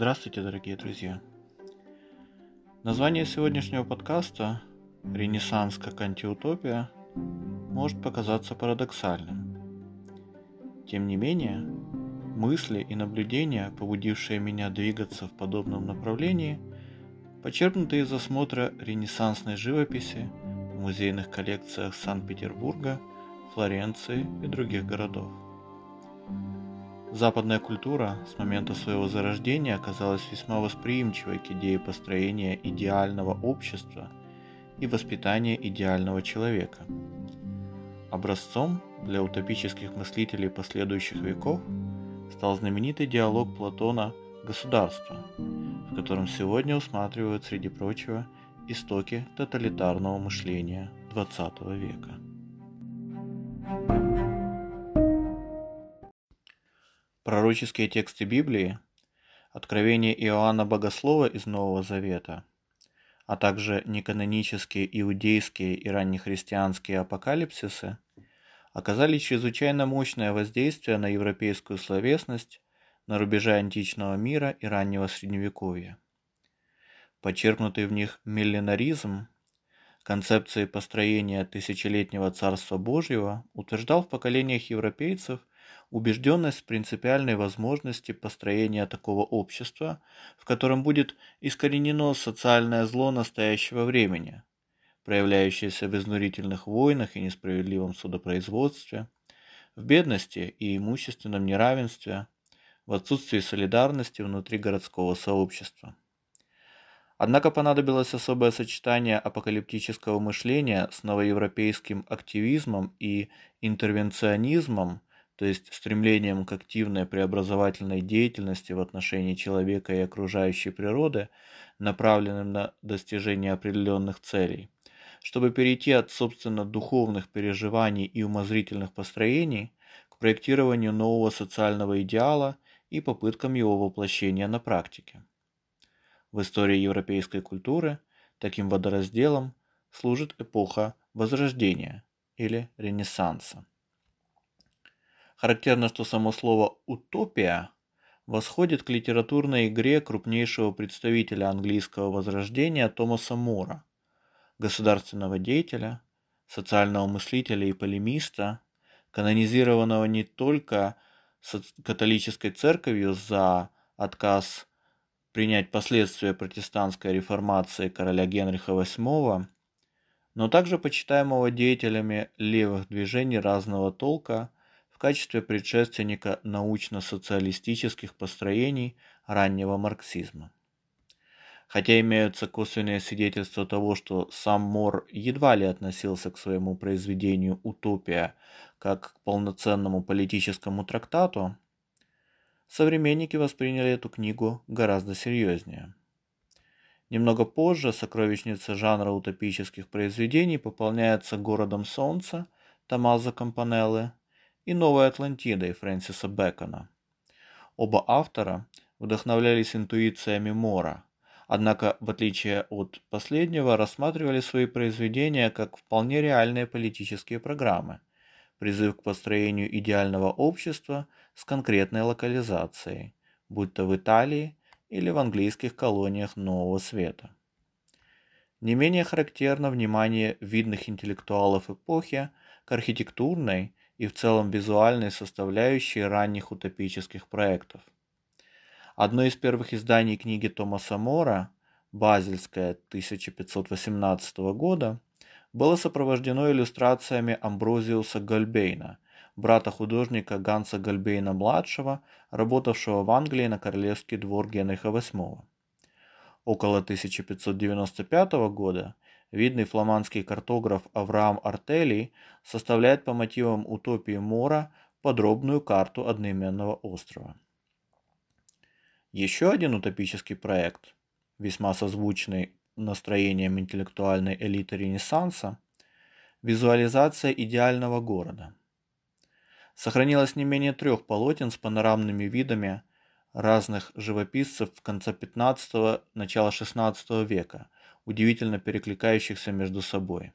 Здравствуйте, дорогие друзья! Название сегодняшнего подкаста «Ренессанс как антиутопия» может показаться парадоксальным. Тем не менее, мысли и наблюдения, побудившие меня двигаться в подобном направлении, почерпнуты из осмотра ренессансной живописи в музейных коллекциях Санкт-Петербурга, Флоренции и других городов. Западная культура с момента своего зарождения оказалась весьма восприимчивой к идее построения идеального общества и воспитания идеального человека. Образцом для утопических мыслителей последующих веков стал знаменитый диалог Платона «Государство», в котором сегодня усматривают, среди прочего, истоки тоталитарного мышления XX века. Пророческие тексты Библии, откровение Иоанна Богослова из Нового Завета, а также неканонические иудейские и раннехристианские апокалипсисы оказали чрезвычайно мощное воздействие на европейскую словесность на рубеже античного мира и раннего средневековья. Почерпнутый в них миллинаризм, концепции построения тысячелетнего Царства Божьего утверждал в поколениях европейцев убежденность в принципиальной возможности построения такого общества, в котором будет искоренено социальное зло настоящего времени, проявляющееся в изнурительных войнах и несправедливом судопроизводстве, в бедности и имущественном неравенстве, в отсутствии солидарности внутри городского сообщества. Однако понадобилось особое сочетание апокалиптического мышления с новоевропейским активизмом и интервенционизмом, то есть стремлением к активной преобразовательной деятельности в отношении человека и окружающей природы, направленным на достижение определенных целей, чтобы перейти от, собственно, духовных переживаний и умозрительных построений к проектированию нового социального идеала и попыткам его воплощения на практике. В истории европейской культуры таким водоразделом служит эпоха Возрождения или Ренессанса. Характерно, что само слово «утопия» восходит к литературной игре крупнейшего представителя английского возрождения Томаса Мора, государственного деятеля, социального мыслителя и полемиста, канонизированного не только католической церковью за отказ принять последствия протестантской реформации короля Генриха VIII, но также почитаемого деятелями левых движений разного толка – качестве предшественника научно-социалистических построений раннего марксизма. Хотя имеются косвенные свидетельства того, что сам Мор едва ли относился к своему произведению «Утопия» как к полноценному политическому трактату, современники восприняли эту книгу гораздо серьезнее. Немного позже сокровищница жанра утопических произведений пополняется «Городом солнца» Томазо Кампанеллы и «Новой Атлантидой» Фрэнсиса Бэкона. Оба автора вдохновлялись интуициями Мора, однако, в отличие от последнего, рассматривали свои произведения как вполне реальные политические программы, призыв к построению идеального общества с конкретной локализацией, будь то в Италии или в английских колониях Нового Света. Не менее характерно внимание видных интеллектуалов эпохи к архитектурной и в целом визуальной составляющей ранних утопических проектов. Одно из первых изданий книги Томаса Мора, Базельская 1518 года, было сопровождено иллюстрациями Амброзиуса Гольбейна, брата художника Ганса Гольбейна-младшего, работавшего в Англии на королевский двор Генриха VIII. Около 1595 года Видный фламандский картограф Авраам Артелий составляет по мотивам утопии Мора подробную карту одноименного острова. Еще один утопический проект, весьма созвучный настроением интеллектуальной элиты Ренессанса, визуализация идеального города. Сохранилось не менее трех полотен с панорамными видами разных живописцев в конце 15 начала 16 века – удивительно перекликающихся между собой.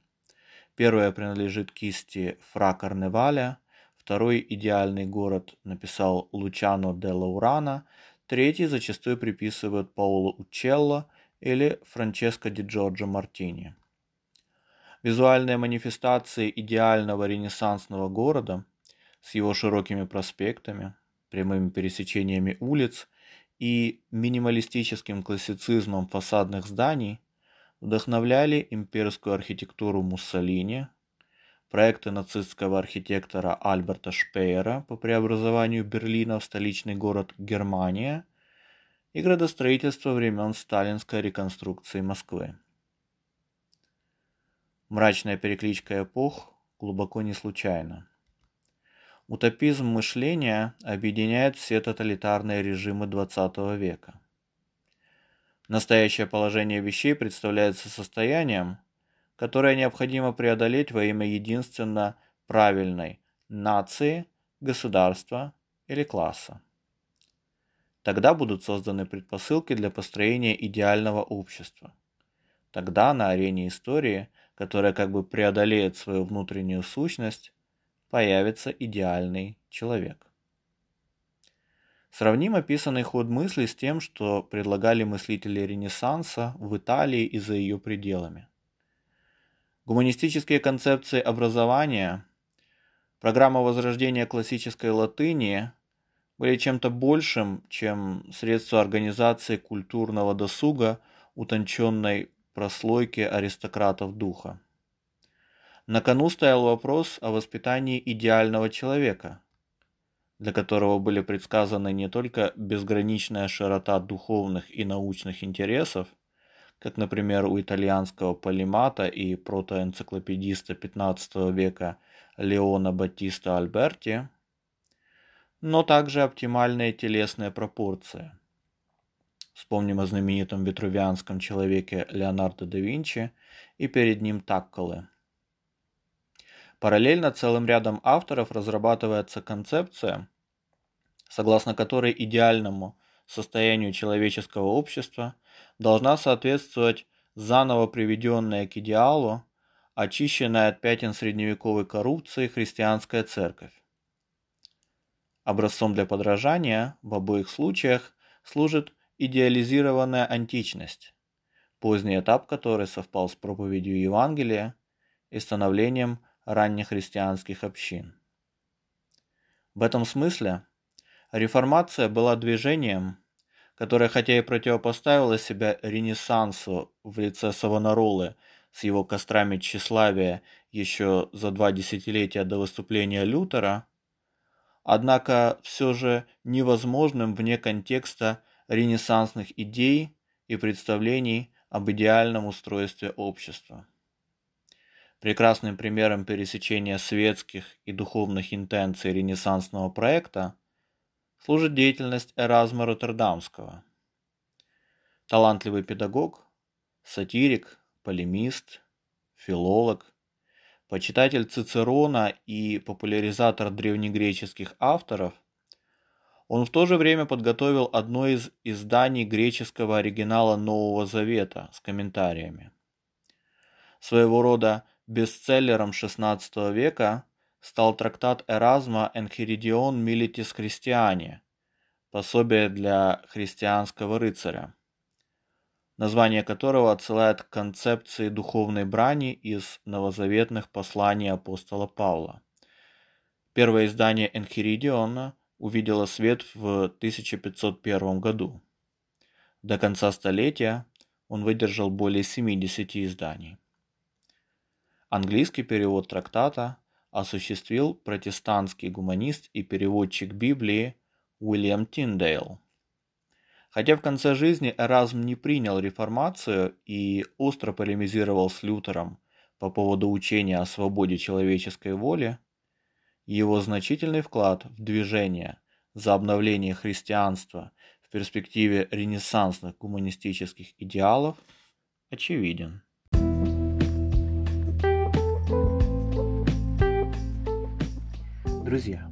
Первое принадлежит кисти Фра Карневаля, второй «Идеальный город» написал Лучано де Лаурана третий зачастую приписывают Паоло Учелло или Франческо ди Джорджо Мартини. Визуальные манифестации идеального ренессансного города с его широкими проспектами, прямыми пересечениями улиц и минималистическим классицизмом фасадных зданий вдохновляли имперскую архитектуру Муссолини, проекты нацистского архитектора Альберта Шпеера по преобразованию Берлина в столичный город Германия и градостроительство времен сталинской реконструкции Москвы. Мрачная перекличка эпох глубоко не случайна. Утопизм мышления объединяет все тоталитарные режимы XX века. Настоящее положение вещей представляется состоянием, которое необходимо преодолеть во имя единственно правильной нации, государства или класса. Тогда будут созданы предпосылки для построения идеального общества. Тогда на арене истории – которая как бы преодолеет свою внутреннюю сущность, появится идеальный человек. Сравним описанный ход мысли с тем, что предлагали мыслители Ренессанса в Италии и за ее пределами. Гуманистические концепции образования, программа возрождения классической латыни были чем-то большим, чем средство организации культурного досуга, утонченной прослойки аристократов духа. На кону стоял вопрос о воспитании идеального человека, для которого были предсказаны не только безграничная широта духовных и научных интересов, как, например, у итальянского полимата и протоэнциклопедиста XV века Леона Баттиста Альберти, но также оптимальные телесные пропорции – Вспомним о знаменитом витрувианском человеке Леонардо да Винчи и перед ним Такколе. Параллельно целым рядом авторов разрабатывается концепция, согласно которой идеальному состоянию человеческого общества должна соответствовать заново приведенная к идеалу, очищенная от пятен средневековой коррупции христианская церковь. Образцом для подражания в обоих случаях служит идеализированная античность, поздний этап которой совпал с проповедью Евангелия и становлением раннехристианских общин. В этом смысле реформация была движением, которое хотя и противопоставило себя Ренессансу в лице Савонаролы с его кострами тщеславия еще за два десятилетия до выступления Лютера, однако все же невозможным вне контекста ренессансных идей и представлений об идеальном устройстве общества. Прекрасным примером пересечения светских и духовных интенций ренессансного проекта служит деятельность Эразма Роттердамского. Талантливый педагог, сатирик, полемист, филолог, почитатель Цицерона и популяризатор древнегреческих авторов – он в то же время подготовил одно из изданий греческого оригинала Нового Завета с комментариями. Своего рода бестселлером XVI века стал трактат Эразма «Энхиридион Милитис Христиане» пособие для христианского рыцаря, название которого отсылает к концепции духовной брани из новозаветных посланий апостола Павла. Первое издание Энхиридиона – увидела свет в 1501 году. До конца столетия он выдержал более 70 изданий. Английский перевод трактата осуществил протестантский гуманист и переводчик Библии Уильям Тиндейл. Хотя в конце жизни Эразм не принял реформацию и остро полемизировал с Лютером по поводу учения о свободе человеческой воли, его значительный вклад в движение за обновление христианства в перспективе ренессансных гуманистических идеалов очевиден. Друзья,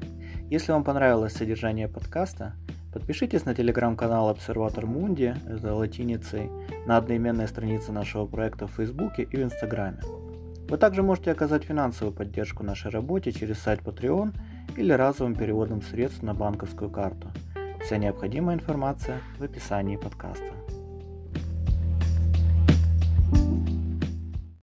если вам понравилось содержание подкаста, подпишитесь на телеграм-канал Обсерватор Мунди, это латиницей, на одноименной странице нашего проекта в Фейсбуке и в Инстаграме. Вы также можете оказать финансовую поддержку нашей работе через сайт Patreon или разовым переводом средств на банковскую карту. Вся необходимая информация в описании подкаста.